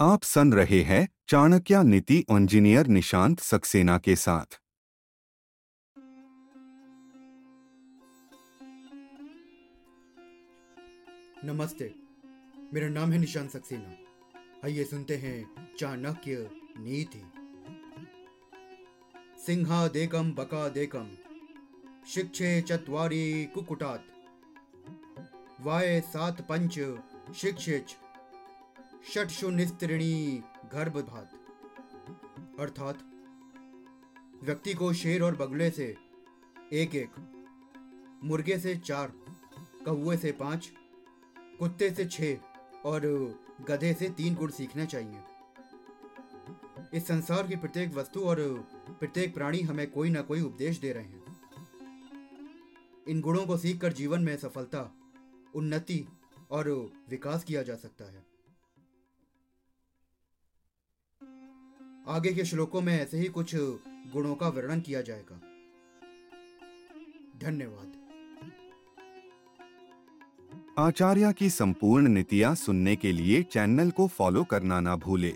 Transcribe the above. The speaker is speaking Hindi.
आप सुन रहे हैं चाणक्य नीति इंजीनियर निशांत सक्सेना के साथ। नमस्ते, मेरा नाम है निशांत सक्सेना। आइए सुनते हैं चाणक्य नीति। सिंहा देकम बका देकम शिक्षे चत्वारी कुकुटात। वाय सात पंच शिक्षिच षटशु निस्त्रिणी गर्भभात अर्थात व्यक्ति को शेर और बगुले से एक एक मुर्गे से चार कौए से पाँच, कुत्ते से छह और गधे से तीन गुण सीखने चाहिए। इस संसार की प्रत्येक वस्तु और प्रत्येक प्राणी हमें कोई ना कोई उपदेश दे रहे हैं। इन गुणों को सीखकर जीवन में सफलता, उन्नति और विकास किया जा सकता है। आगे के श्लोकों में ऐसे ही कुछ गुणों का वर्णन किया जाएगा। धन्यवाद। आचार्य की संपूर्ण नीतियाँ सुनने के लिए चैनल को फॉलो करना ना भूले।